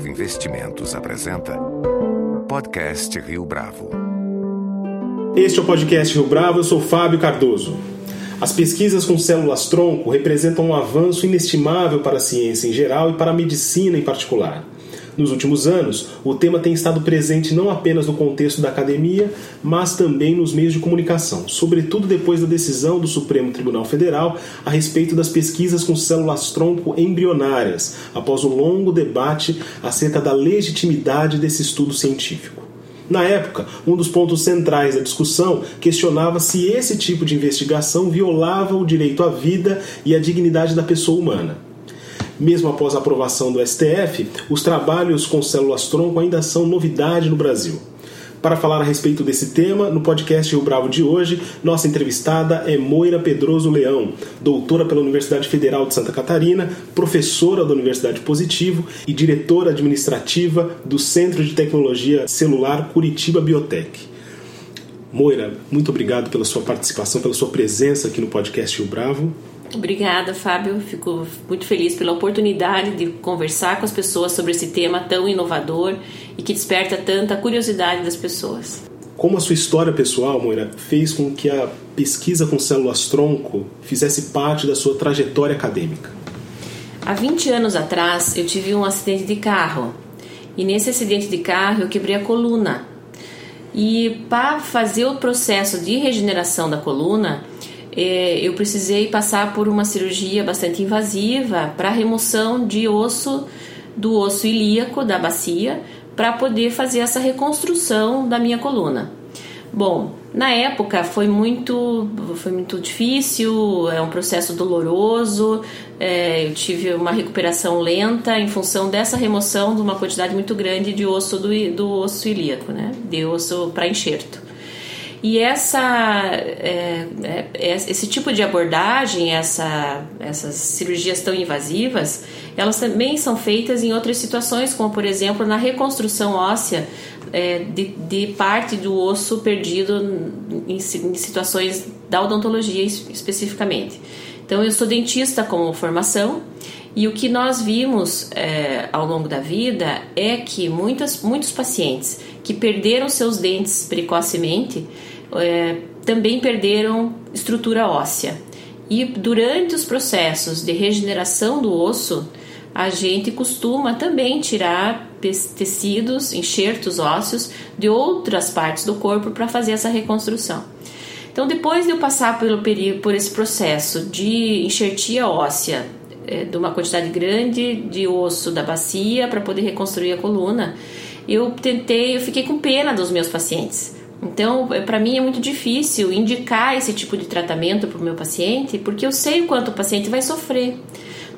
Bravo Investimentos apresenta Podcast Rio Bravo. Este é o Podcast Rio Bravo, eu sou Fábio Cardoso. As pesquisas com células-tronco representam um avanço inestimável para a ciência em geral e para a medicina em particular. Nos últimos anos, o tema tem estado presente não apenas no contexto da academia, mas também nos meios de comunicação, sobretudo depois da decisão do Supremo Tribunal Federal a respeito das pesquisas com células-tronco embrionárias, após um longo debate acerca da legitimidade desse estudo científico. Na época, um dos pontos centrais da discussão questionava se esse tipo de investigação violava o direito à vida e à dignidade da pessoa humana. Mesmo após a aprovação do STF, os trabalhos com células-tronco ainda são novidade no Brasil. Para falar a respeito desse tema, no podcast Rio Bravo de hoje, nossa entrevistada é Moira Pedroso Leão, doutora pela Universidade Federal de Santa Catarina, professora da Universidade Positivo e diretora administrativa do Centro de Tecnologia Celular Curitiba Biotech. Moira, muito obrigado pela sua participação, pela sua presença aqui no podcast Rio Bravo. Obrigada, Fábio. Fico muito feliz pela oportunidade de conversar com as pessoas sobre esse tema tão inovador e que desperta tanta curiosidade das pessoas. Como a sua história pessoal, Moira, fez com que a pesquisa com células-tronco fizesse parte da sua trajetória acadêmica? Há 20 anos atrás, eu tive um acidente de carro. E nesse acidente de carro, eu quebrei a coluna. E para fazer o processo de regeneração da coluna, eu precisei passar por uma cirurgia bastante invasiva para remoção de osso do osso ilíaco da bacia para poder fazer essa reconstrução da minha coluna. Bom, na época foi muito, foi muito difícil, é um processo doloroso, é, eu tive uma recuperação lenta em função dessa remoção de uma quantidade muito grande de osso do, do osso ilíaco, né? De osso para enxerto. E essa, é, é, é, esse tipo de abordagem, essa, essas cirurgias tão invasivas, elas também são feitas em outras situações, como por exemplo na reconstrução óssea é, de, de, parte do osso perdido em, em situações da odontologia especificamente. Então, eu sou dentista como formação e o que nós vimos é, ao longo da vida é que muitas, muitos pacientes que perderam seus dentes precocemente é, também perderam estrutura óssea. E durante os processos de regeneração do osso, a gente costuma também tirar tecidos, enxertos ósseos de outras partes do corpo para fazer essa reconstrução. Então, depois de eu passar pelo por esse processo de enxertia óssea é, de uma quantidade grande de osso da bacia para poder reconstruir a coluna, eu tentei, eu fiquei com pena dos meus pacientes então, para mim é muito difícil indicar esse tipo de tratamento para o meu paciente, porque eu sei o quanto o paciente vai sofrer.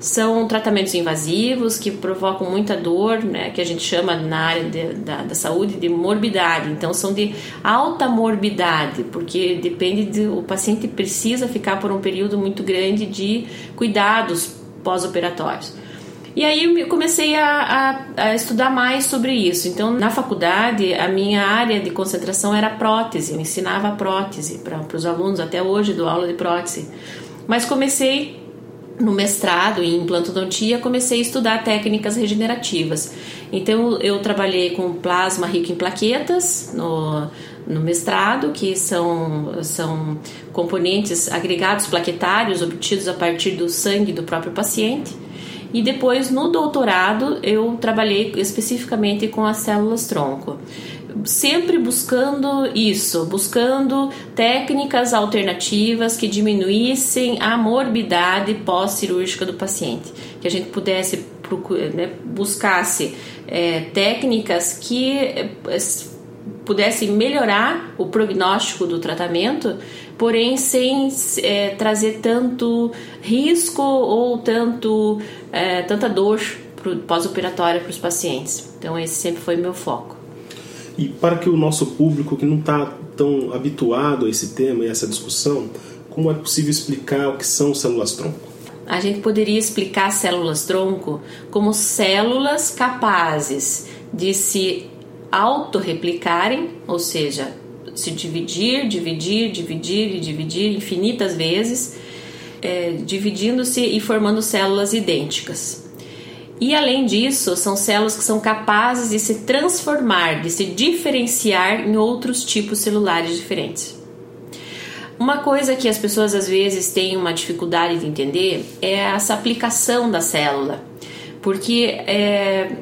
São tratamentos invasivos que provocam muita dor, né, que a gente chama na área de, da, da saúde de morbidade. Então, são de alta morbidade, porque depende de, o paciente precisa ficar por um período muito grande de cuidados pós-operatórios. E aí eu comecei a, a, a, estudar mais sobre isso. Então, na faculdade, a minha área de concentração era prótese, eu ensinava prótese para os alunos, até hoje dou aula de prótese. Mas comecei no mestrado em implantodontia, comecei a estudar técnicas regenerativas. Então, eu trabalhei com plasma rico em plaquetas no, no mestrado, que são, são componentes agregados plaquetários obtidos a partir do sangue do próprio paciente. E depois no doutorado eu trabalhei especificamente com as células tronco. Sempre buscando isso, buscando técnicas alternativas que diminuíssem a morbidade pós-cirúrgica do paciente, que a gente pudesse né, buscasse é, técnicas que é, pudessem melhorar o prognóstico do tratamento, porém sem é, trazer tanto risco ou tanto é, tanta dor pós-operatória para os pacientes. Então esse sempre foi meu foco. E para que o nosso público que não está tão habituado a esse tema e essa discussão, como é possível explicar o que são células-tronco? A gente poderia explicar células-tronco como células capazes de se autorreplicarem, ou seja, se dividir, dividir, dividir e dividir infinitas vezes, é, dividindo-se e formando células idênticas. E além disso, são células que são capazes de se transformar, de se diferenciar em outros tipos celulares diferentes. Uma coisa que as pessoas às vezes têm uma dificuldade de entender é essa aplicação da célula, porque é,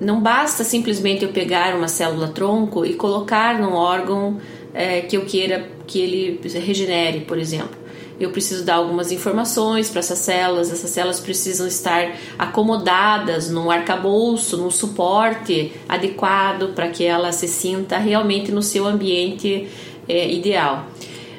não basta simplesmente eu pegar uma célula tronco e colocar num órgão é, que eu queira que ele regenere, por exemplo. Eu preciso dar algumas informações para essas células, essas células precisam estar acomodadas num arcabouço, num suporte adequado para que ela se sinta realmente no seu ambiente é, ideal.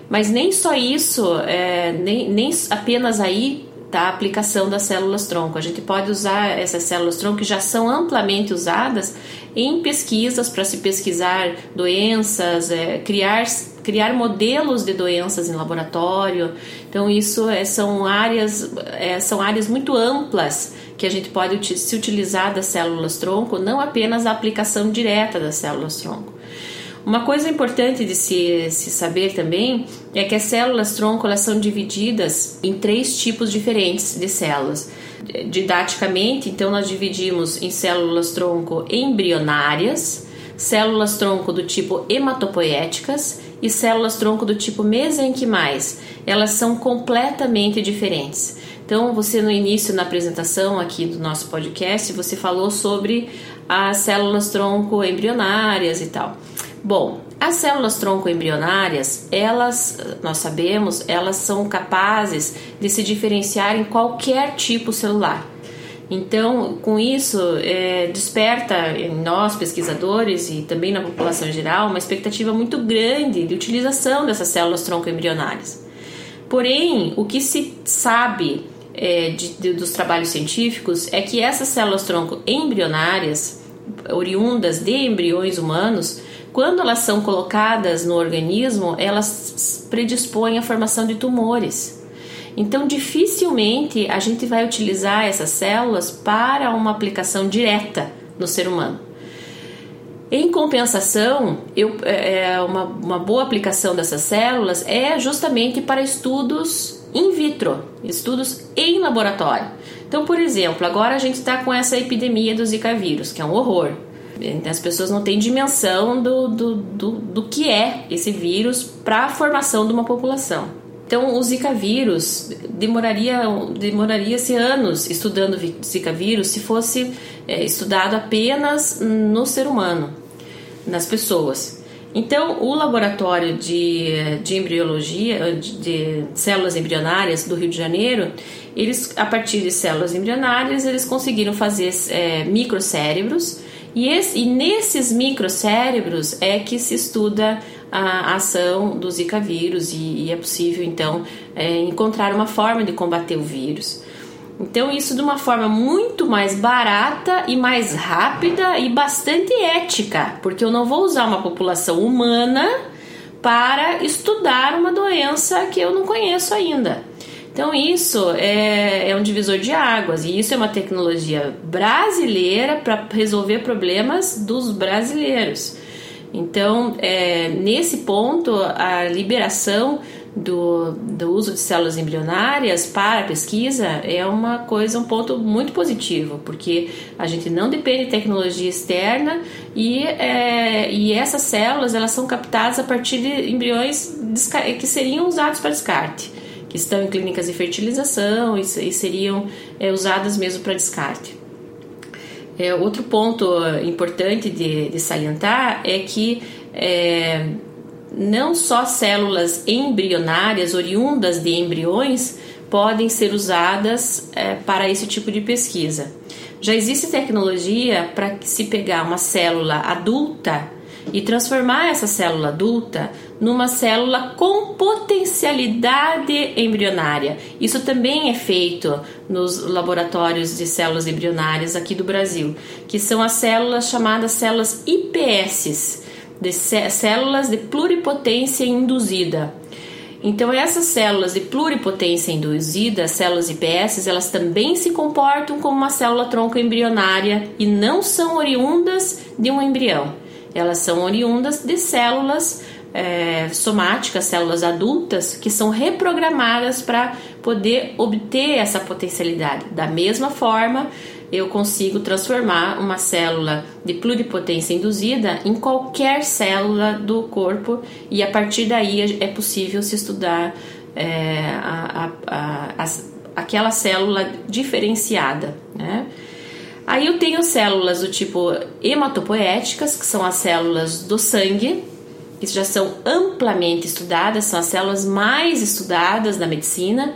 Mas nem só isso, é, nem, nem apenas aí está a aplicação das células tronco. A gente pode usar essas células tronco que já são amplamente usadas em pesquisas para se pesquisar doenças, é, criar, criar modelos de doenças em laboratório. Então isso é, são áreas é, são áreas muito amplas que a gente pode se utilizar das células tronco, não apenas a aplicação direta das células tronco. Uma coisa importante de se, se saber também é que as células tronco elas são divididas em três tipos diferentes de células. Didaticamente, então, nós dividimos em células tronco embrionárias, células tronco do tipo hematopoéticas e células tronco do tipo mesenquimais. Elas são completamente diferentes. Então, você no início na apresentação aqui do nosso podcast, você falou sobre as células tronco embrionárias e tal. Bom, as células tronco embrionárias, elas, nós sabemos, elas são capazes de se diferenciar em qualquer tipo celular. Então, com isso, é, desperta em nós, pesquisadores, e também na população em geral, uma expectativa muito grande de utilização dessas células tronco embrionárias. Porém, o que se sabe é, de, de, dos trabalhos científicos é que essas células tronco embrionárias, oriundas de embriões humanos, quando elas são colocadas no organismo, elas predispõem à formação de tumores. Então, dificilmente a gente vai utilizar essas células para uma aplicação direta no ser humano. Em compensação, eu, é, é uma, uma boa aplicação dessas células é justamente para estudos in vitro, estudos em laboratório. Então, por exemplo, agora a gente está com essa epidemia do Zika vírus, que é um horror. As pessoas não têm dimensão do, do, do, do que é esse vírus para a formação de uma população. Então, o Zika vírus demoraria demoraria-se anos estudando Zika vírus se fosse é, estudado apenas no ser humano, nas pessoas. Então, o laboratório de, de embriologia, de, de, células embrionárias do Rio de Janeiro, eles, a partir de células embrionárias, eles conseguiram fazer é, microcérebros e, esse, e nesses microcérebros é que se estuda a ação do Zika vírus e, e é possível então é, encontrar uma forma de combater o vírus. Então, isso de uma forma muito mais barata e mais rápida e bastante ética, porque eu não vou usar uma população humana para estudar uma doença que eu não conheço ainda. Então, isso é, é um divisor de águas e isso é uma tecnologia brasileira para resolver problemas dos brasileiros. Então, é, nesse ponto, a liberação do, do uso de células embrionárias para a pesquisa é uma coisa, um ponto muito positivo, porque a gente não depende de tecnologia externa e, é, e essas células elas são captadas a partir de embriões que seriam usados para descarte que estão em clínicas de fertilização e, e seriam é, usadas mesmo para descarte. É, outro ponto importante de, de salientar é que é, não só células embrionárias oriundas de embriões podem ser usadas é, para esse tipo de pesquisa. Já existe tecnologia para se pegar uma célula adulta e transformar essa célula adulta numa célula com potencialidade embrionária. Isso também é feito nos laboratórios de células embrionárias aqui do Brasil, que são as células chamadas células IPS, de células de pluripotência induzida. Então essas células de pluripotência induzida, células IPS, elas também se comportam como uma célula tronco embrionária e não são oriundas de um embrião. Elas são oriundas de células é, somáticas, células adultas, que são reprogramadas para poder obter essa potencialidade. Da mesma forma eu consigo transformar uma célula de pluripotência induzida em qualquer célula do corpo e a partir daí é possível se estudar é, a, a, a, aquela célula diferenciada. Né? Aí eu tenho células do tipo hematopoéticas, que são as células do sangue, que já são amplamente estudadas, são as células mais estudadas da medicina.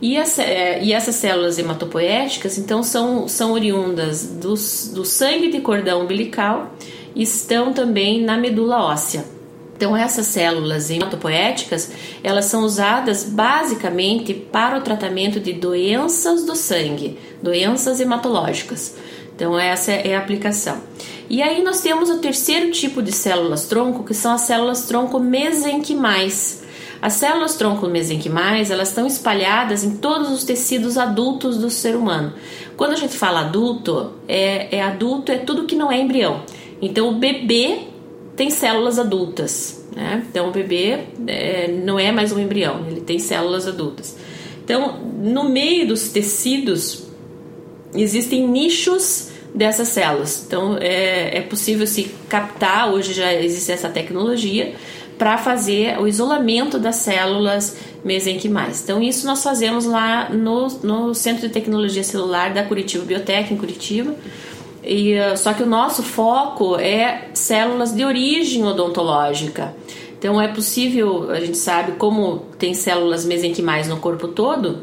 E, as, é, e essas células hematopoéticas, então, são, são oriundas do, do sangue de cordão umbilical e estão também na medula óssea. Então essas células hematopoéticas, elas são usadas basicamente para o tratamento de doenças do sangue, doenças hematológicas. Então essa é a aplicação. E aí nós temos o terceiro tipo de células tronco, que são as células tronco mesenquimais. As células tronco mesenquimais, elas estão espalhadas em todos os tecidos adultos do ser humano. Quando a gente fala adulto, é, é adulto é tudo que não é embrião. Então o bebê tem células adultas. Né? Então, o bebê é, não é mais um embrião, ele tem células adultas. Então, no meio dos tecidos, existem nichos dessas células. Então, é, é possível se captar, hoje já existe essa tecnologia, para fazer o isolamento das células mesenquimais. Então, isso nós fazemos lá no, no Centro de Tecnologia Celular da Curitiba Biotech, em Curitiba. E, uh, só que o nosso foco é células de origem odontológica. Então é possível, a gente sabe como tem células mesenquimais no corpo todo,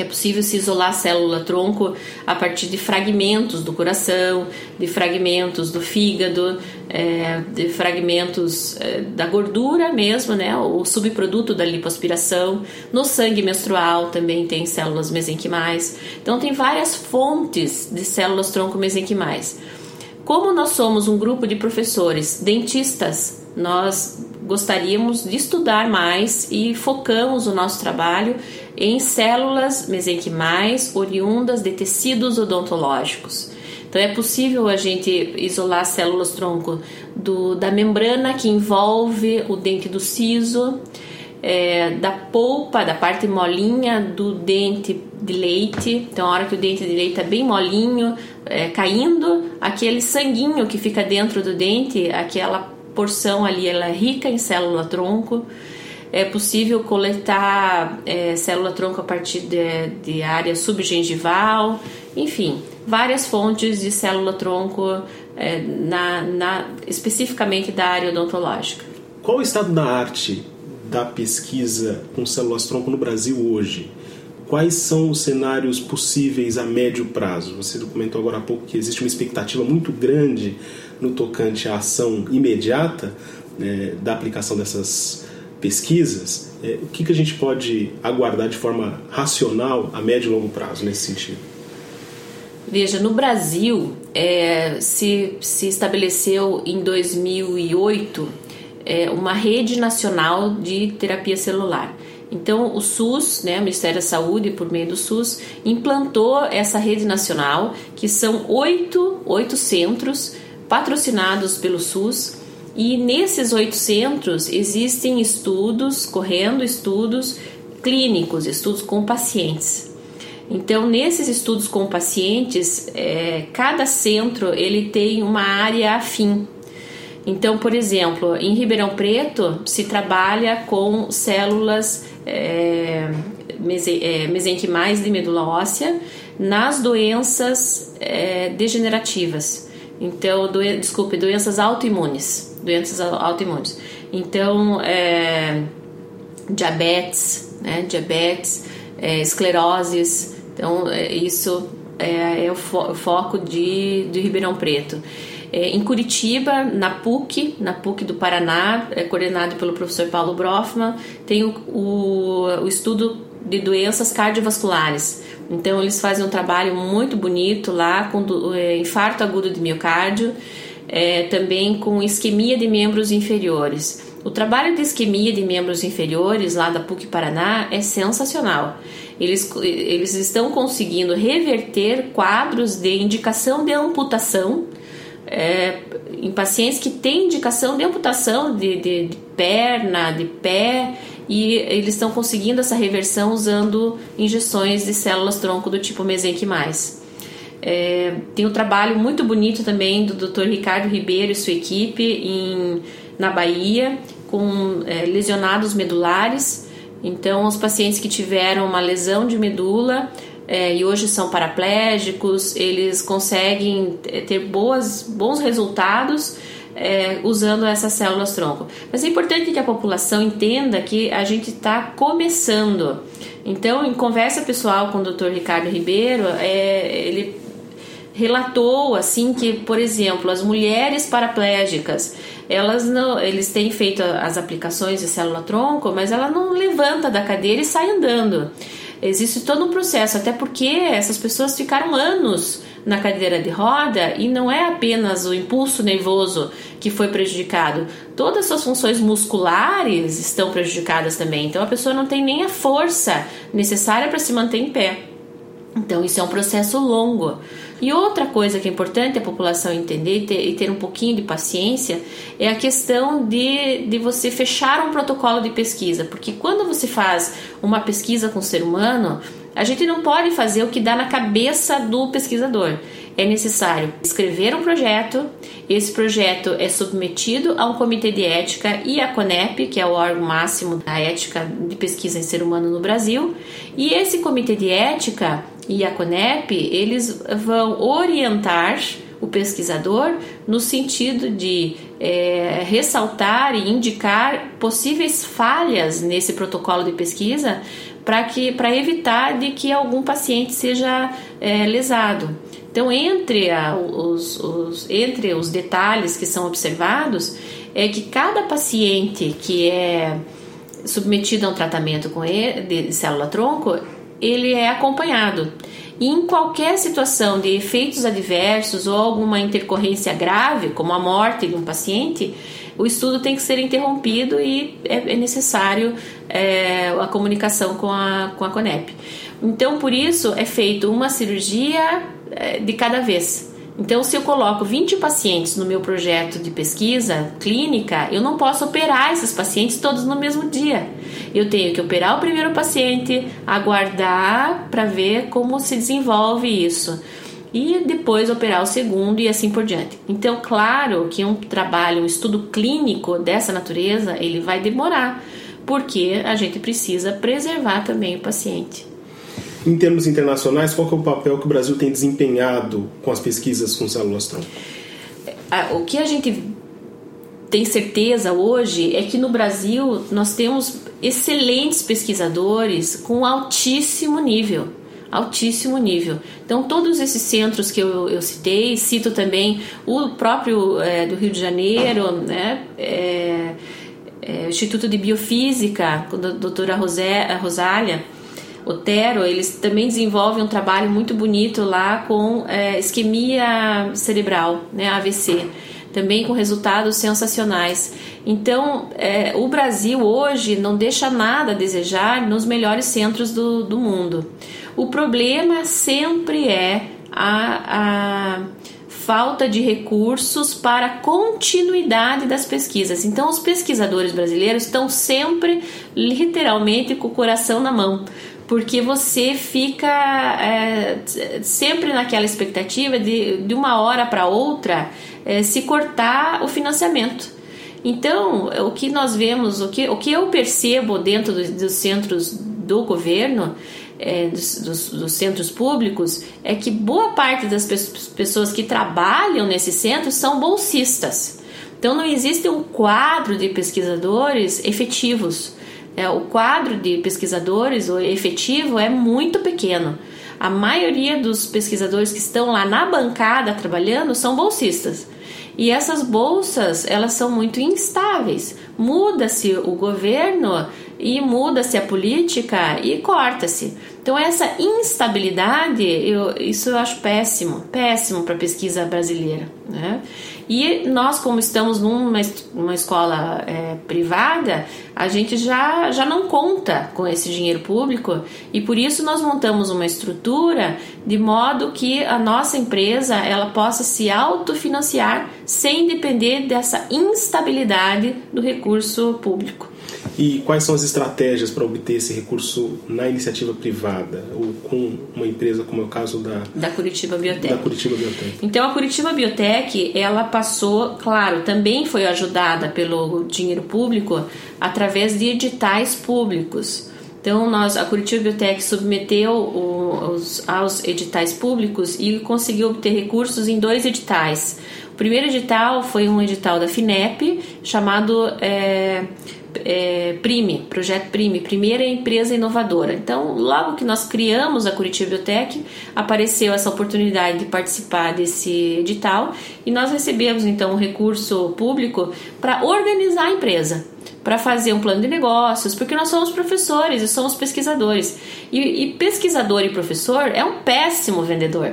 é possível se isolar a célula tronco a partir de fragmentos do coração, de fragmentos do fígado, é, de fragmentos é, da gordura mesmo, né, o subproduto da lipoaspiração. No sangue menstrual também tem células mesenquimais. Então tem várias fontes de células tronco mesenquimais. Como nós somos um grupo de professores dentistas, nós gostaríamos de estudar mais e focamos o nosso trabalho em células mesenquimais oriundas de tecidos odontológicos. Então é possível a gente isolar células tronco do, da membrana que envolve o dente do siso, é, da polpa, da parte molinha do dente de leite. Então, a hora que o dente de leite está bem molinho, é, caindo, aquele sanguinho que fica dentro do dente, aquela porção ali ela é rica em célula tronco. É possível coletar é, célula tronco a partir de, de área subgengival, enfim, várias fontes de célula tronco é, na, na, especificamente da área odontológica. Qual o estado da arte da pesquisa com células tronco no Brasil hoje? Quais são os cenários possíveis a médio prazo? Você comentou agora há pouco que existe uma expectativa muito grande no tocante à ação imediata né, da aplicação dessas pesquisas, é, o que, que a gente pode aguardar de forma racional a médio e longo prazo nesse sentido? Veja, no Brasil é, se, se estabeleceu em 2008 é, uma rede nacional de terapia celular. Então, o SUS, né, o Ministério da Saúde, por meio do SUS, implantou essa rede nacional, que são oito, oito centros patrocinados pelo SUS. E nesses oito centros existem estudos, correndo estudos clínicos, estudos com pacientes. Então, nesses estudos com pacientes, é, cada centro ele tem uma área afim. Então, por exemplo, em Ribeirão Preto se trabalha com células é, é mesenquimais de medula óssea nas doenças é, degenerativas. Então, desculpe, doenças autoimunes. Doenças autoimunes. Então, é, diabetes, né? Diabetes, é, escleroses. Então, é, isso é, o, fo foco de, de Ribeirão Preto. Em Curitiba, na PUC, na PUC do Paraná, é coordenado pelo professor Paulo Brofman, tem o, o, o estudo de doenças cardiovasculares. Então eles fazem um trabalho muito bonito lá com do, é, infarto agudo de miocárdio, é, também com isquemia de membros inferiores. O trabalho de isquemia de membros inferiores lá da PUC Paraná é sensacional. Eles, eles estão conseguindo reverter quadros de indicação de amputação é, em pacientes que têm indicação de amputação de, de, de perna, de pé e eles estão conseguindo essa reversão usando injeções de células tronco do tipo mesenquimais. É, tem um trabalho muito bonito também do Dr. Ricardo Ribeiro e sua equipe em, na Bahia, com é, lesionados medulares. Então, os pacientes que tiveram uma lesão de medula é, e hoje são paraplégicos, eles conseguem ter boas, bons resultados é, usando essas células tronco. Mas é importante que a população entenda que a gente está começando. Então, em conversa pessoal com o Dr. Ricardo Ribeiro, é, ele relatou assim que, por exemplo, as mulheres paraplégicas, elas não, eles têm feito as aplicações de célula tronco, mas ela não levanta da cadeira e sai andando. Existe todo um processo, até porque essas pessoas ficaram anos na cadeira de roda e não é apenas o impulso nervoso que foi prejudicado, todas as suas funções musculares estão prejudicadas também. Então a pessoa não tem nem a força necessária para se manter em pé. Então isso é um processo longo. E outra coisa que é importante a população entender e ter, e ter, um pouquinho de paciência é a questão de, de você fechar um protocolo de pesquisa, porque quando você faz uma pesquisa com o ser humano, a gente não pode fazer o que dá na cabeça do pesquisador. É necessário escrever um projeto, esse projeto é submetido a um comitê de ética e a CONEP, que é o órgão máximo da ética de pesquisa em ser humano no Brasil, e esse comitê de ética e a CONEP, eles vão orientar o pesquisador no sentido de é, ressaltar e indicar possíveis falhas nesse protocolo de pesquisa para que para evitar de que algum paciente seja é, lesado. Então, entre, a, os, os, entre os detalhes que são observados, é que cada paciente que é submetido a um tratamento com ele, de célula-tronco, ele é acompanhado. E em qualquer situação de efeitos adversos ou alguma intercorrência grave, como a morte de um paciente, o estudo tem que ser interrompido e é, é necessário é, a comunicação com a, com a CONEP. Então, por isso, é feito uma cirurgia é, de cada vez. Então, se eu coloco 20 pacientes no meu projeto de pesquisa clínica, eu não posso operar esses pacientes todos no mesmo dia. Eu tenho que operar o primeiro paciente, aguardar para ver como se desenvolve isso e depois operar o segundo e assim por diante. Então, claro que um trabalho, um estudo clínico dessa natureza, ele vai demorar, porque a gente precisa preservar também o paciente. Em termos internacionais, qual é o papel que o Brasil tem desempenhado com as pesquisas com células-tronco? É, o que a gente tem certeza hoje é que no Brasil nós temos excelentes pesquisadores com altíssimo nível. Altíssimo nível. Então, todos esses centros que eu, eu citei, cito também o próprio é, do Rio de Janeiro, né? É, é, Instituto de Biofísica, com a doutora Rosé, a Rosália, Otero, eles também desenvolvem um trabalho muito bonito lá com é, isquemia cerebral, né, AVC, também com resultados sensacionais. Então, é, o Brasil hoje não deixa nada a desejar nos melhores centros do, do mundo. O problema sempre é a, a falta de recursos para a continuidade das pesquisas. Então, os pesquisadores brasileiros estão sempre, literalmente, com o coração na mão, porque você fica é, sempre naquela expectativa de, de uma hora para outra é, se cortar o financiamento. Então, o que nós vemos, o que, o que eu percebo dentro dos, dos centros do governo, é, dos, dos, dos, centros públicos, é que boa parte das pessoas que trabalham nesses centros são bolsistas. Então, não existe um quadro de pesquisadores efetivos é, o quadro de pesquisadores, o efetivo, é muito pequeno. A maioria dos pesquisadores que estão lá na bancada trabalhando são bolsistas. E essas bolsas, elas são muito instáveis. Muda-se o governo e muda-se a política e corta-se. Então essa instabilidade, eu, isso eu acho péssimo, péssimo para a pesquisa brasileira. Né? E nós, como estamos numa uma escola é, privada, a gente já, já não conta com esse dinheiro público e por isso nós montamos uma estrutura de modo que a nossa empresa ela possa se autofinanciar sem depender dessa instabilidade do recurso público. E quais são as estratégias para obter esse recurso na iniciativa privada ou com uma empresa como é o caso da da Curitiba Biotech. Da Curitiba Biotech. Então a Curitiba Biotech, ela passou, claro, também foi ajudada pelo dinheiro público através de editais públicos. Então, nós, a Curitiba Biotech submeteu os, aos editais públicos e conseguiu obter recursos em dois editais. Primeiro edital foi um edital da FINEP chamado é, é, Prime, Projeto Prime, Primeira Empresa Inovadora. Então, logo que nós criamos a Curitiba Biotech, apareceu essa oportunidade de participar desse edital e nós recebemos então um recurso público para organizar a empresa para fazer um plano de negócios, porque nós somos professores e somos pesquisadores. E, e pesquisador e professor é um péssimo vendedor.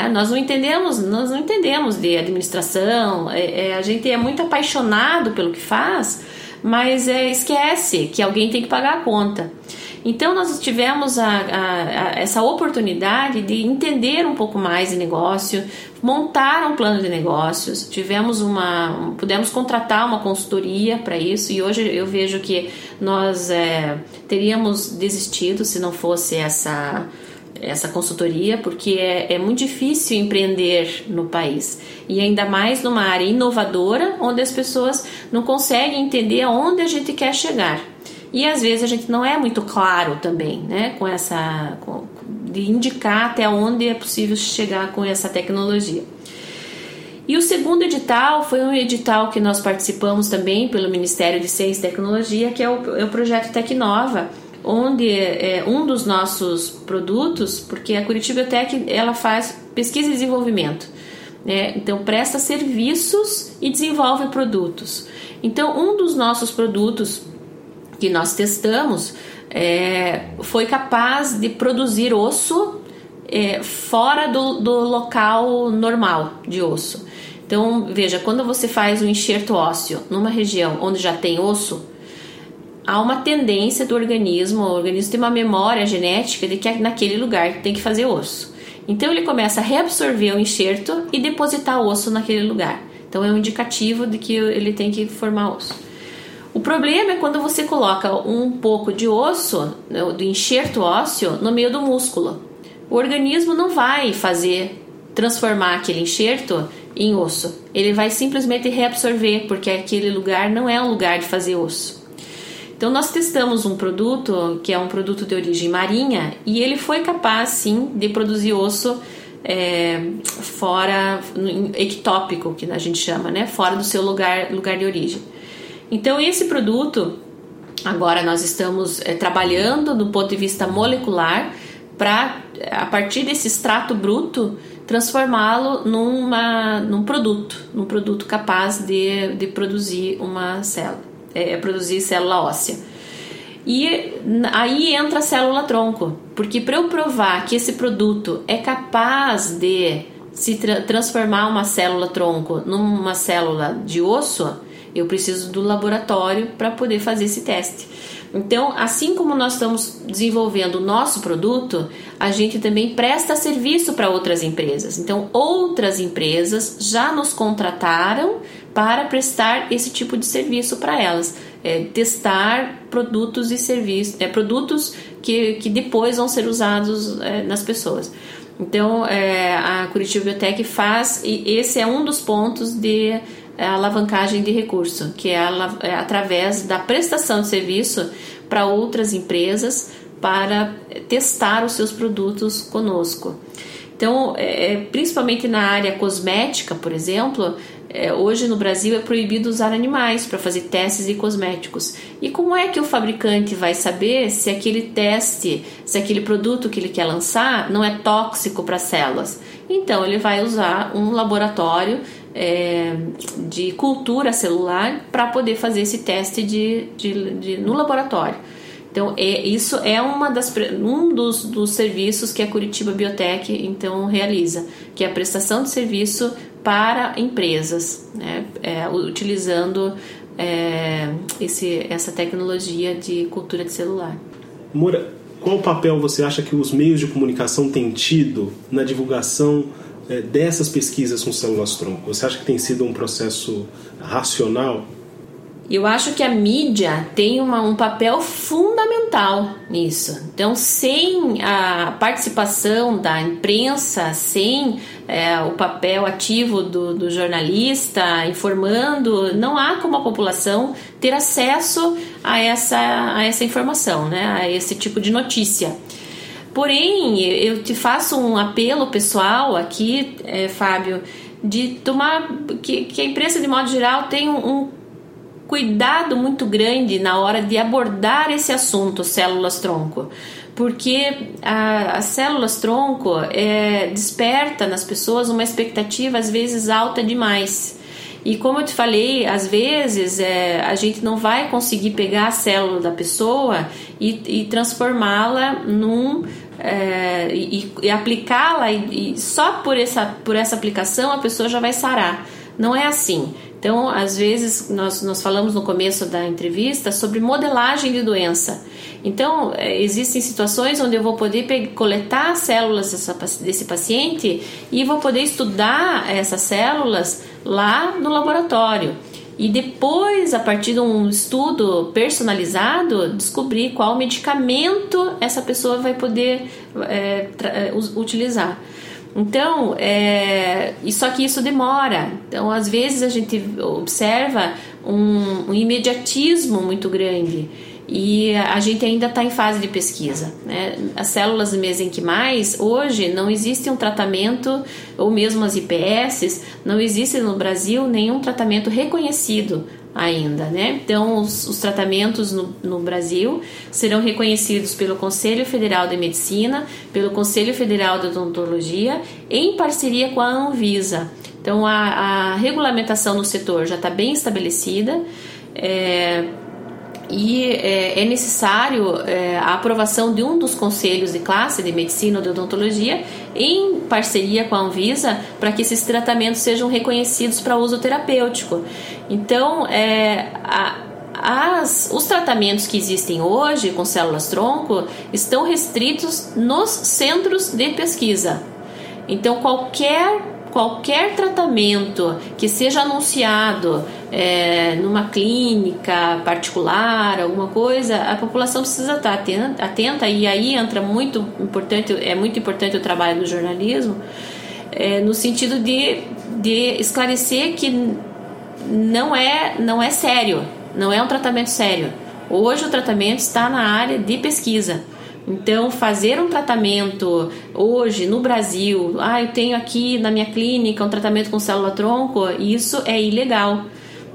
É, nós não entendemos, nós não entendemos de administração. É, é, a gente é muito apaixonado pelo que faz, mas é, esquece que alguém tem que pagar a conta. Então nós tivemos a, a, a, essa oportunidade de entender um pouco mais de negócio, montar um plano de negócios, tivemos uma, pudemos contratar uma consultoria para isso e hoje eu vejo que nós é, teríamos desistido se não fosse essa essa consultoria, porque é, é muito difícil empreender no país e ainda mais numa área inovadora onde as pessoas não conseguem entender aonde a gente quer chegar. E às vezes a gente não é muito claro também, né, com essa com, de indicar até onde é possível chegar com essa tecnologia. E o segundo edital foi um edital que nós participamos também pelo Ministério de Ciência e Tecnologia, que é o, é o projeto Tecnova, onde é, um dos nossos produtos, porque a Curitiba Biotech ela faz pesquisa e desenvolvimento, né? então presta serviços e desenvolve produtos. Então um dos nossos produtos que nós testamos é, foi capaz de produzir osso é, fora do, do local normal de osso. Então, veja, quando você faz um enxerto ósseo numa região onde já tem osso, há uma tendência do organismo, o organismo tem uma memória genética de que naquele lugar tem que fazer osso. Então ele começa a reabsorver o enxerto e depositar osso naquele lugar. Então é um indicativo de que ele tem que formar osso. O problema é quando você coloca um pouco de osso, né, do enxerto ósseo, no meio do músculo. O organismo não vai fazer transformar aquele enxerto em osso. Ele vai simplesmente reabsorver, porque aquele lugar não é um lugar de fazer osso. Então nós testamos um produto que é um produto de origem marinha e ele foi capaz sim de produzir osso é, fora ectópico que a gente chama, né? Fora do seu lugar lugar de origem. Então, esse produto, agora nós estamos é, trabalhando do ponto de vista molecular para, a partir desse extrato bruto, transformá-lo num produto, num produto capaz de, de produzir uma célula, é, produzir célula óssea. E aí entra a célula tronco, porque para eu provar que esse produto é capaz de se tra transformar uma célula tronco numa célula de osso, eu preciso do laboratório para poder fazer esse teste. Então, assim como nós estamos desenvolvendo o nosso produto, a gente também presta serviço para outras empresas. Então, outras empresas já nos contrataram para prestar esse tipo de serviço para elas. É, testar produtos e serviços, é, produtos que, que depois vão ser usados é, nas pessoas. Então, é, a Curitiba Biotech faz, e esse é um dos pontos de é alavancagem de recurso, que é, a, é através da prestação de serviço para outras empresas para testar os seus produtos conosco. Então, é, é, principalmente na área cosmética, por exemplo, é, hoje no Brasil é proibido usar animais para fazer testes de cosméticos. E como é que o fabricante vai saber se aquele teste, se aquele produto que ele quer lançar não é tóxico para células? Então, ele vai usar um laboratório é, de cultura celular para poder fazer esse teste de, de, de, no laboratório. Então, é, isso é uma das, um dos, dos serviços que a Curitiba Biotech então realiza, que é a prestação de serviço para empresas, né, é, utilizando é, esse, essa tecnologia de cultura de celular. Moura, qual papel você acha que os meios de comunicação têm tido na divulgação é, dessas pesquisas com células tronco? Você acha que tem sido um processo racional? Eu acho que a mídia tem uma, um papel fundamental nisso. Então, sem a participação da imprensa, sem é, o papel ativo do, do, jornalista informando, não há como a população ter acesso a essa, a essa informação, né? a esse tipo de notícia. Porém, eu te faço um apelo pessoal aqui, é, Fábio, de tomar que, que a imprensa de modo geral tem um, um cuidado muito grande na hora de abordar esse assunto, células tronco, porque a, as células tronco é, desperta nas pessoas uma expectativa às vezes alta demais. E como eu te falei, às vezes é, a gente não vai conseguir pegar a célula da pessoa e, e transformá-la num é, e, e aplicá-la e, e, só por essa, por essa aplicação a pessoa já vai sarar. Não é assim. Então, às vezes, nós, nós falamos no começo da entrevista sobre modelagem de doença. Então, é, existem situações onde eu vou poder coletar células desse paciente e vou poder estudar essas células lá no laboratório. E depois, a partir de um estudo personalizado, descobrir qual medicamento essa pessoa vai poder é, é utilizar. Então, é, só que isso demora. Então, às vezes a gente observa um, um imediatismo muito grande e a gente ainda está em fase de pesquisa. Né? As células mesenquimais, hoje, não existe um tratamento, ou mesmo as IPS, não existe no Brasil nenhum tratamento reconhecido ainda, né? Então, os, os tratamentos no, no, Brasil serão reconhecidos pelo Conselho Federal de Medicina, pelo Conselho Federal de Odontologia, em parceria com a Anvisa. Então, a, a regulamentação no setor já está bem estabelecida. É, e é, é necessário é, a aprovação de um dos conselhos de classe de medicina ou de odontologia em parceria com a Anvisa para que esses tratamentos sejam reconhecidos para uso terapêutico. Então, é, a, as, os tratamentos que existem hoje com células tronco estão restritos nos centros de pesquisa. Então, qualquer qualquer tratamento que seja anunciado é, numa clínica particular, alguma coisa, a população precisa estar atenta, atenta e aí entra muito importante, é muito importante o trabalho do jornalismo, é, no sentido de, de esclarecer que não é, não é sério, não é um tratamento sério. Hoje o tratamento está na área de pesquisa. Então, fazer um tratamento hoje no Brasil, ah, eu tenho aqui na minha clínica um tratamento com célula-tronco, isso é ilegal.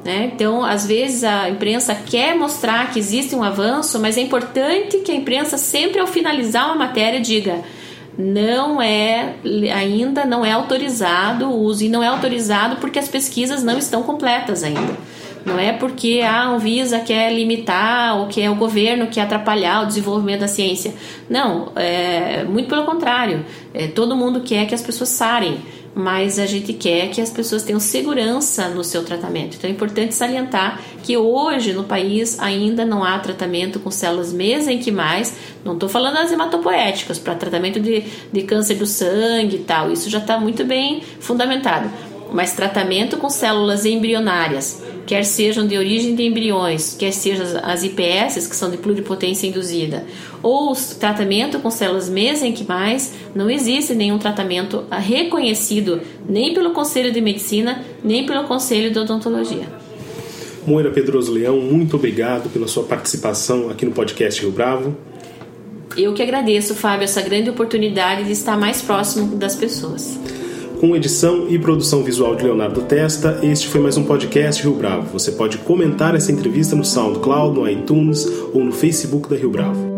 Né? Então, às vezes a imprensa quer mostrar que existe um avanço, mas é importante que a imprensa sempre ao finalizar uma matéria diga não é ainda não é autorizado o uso e não é autorizado porque as pesquisas não estão completas ainda. Não é porque a Anvisa quer limitar ou que é o governo quer atrapalhar o desenvolvimento da ciência. Não, é, muito pelo contrário. É, todo mundo quer que as pessoas sarem, mas a gente quer que as pessoas tenham segurança no seu tratamento. Então é importante salientar que hoje no país ainda não há tratamento com células mesenquimais. Não estou falando das hematopoéticas, para tratamento de, de câncer do sangue e tal. Isso já está muito bem fundamentado. Mas tratamento com células embrionárias quer sejam de origem de embriões, quer sejam as IPS, que são de pluripotência induzida, ou tratamento com células mesenquimais, não existe nenhum tratamento reconhecido nem pelo Conselho de Medicina, nem pelo Conselho de Odontologia. Moira Pedroso Leão, muito obrigado pela sua participação aqui no podcast Rio Bravo. Eu que agradeço, Fábio, essa grande oportunidade de estar mais próximo das pessoas. Com edição e produção visual de Leonardo Testa, este foi mais um podcast Rio Bravo. Você pode comentar essa entrevista no SoundCloud, no iTunes ou no Facebook da Rio Bravo.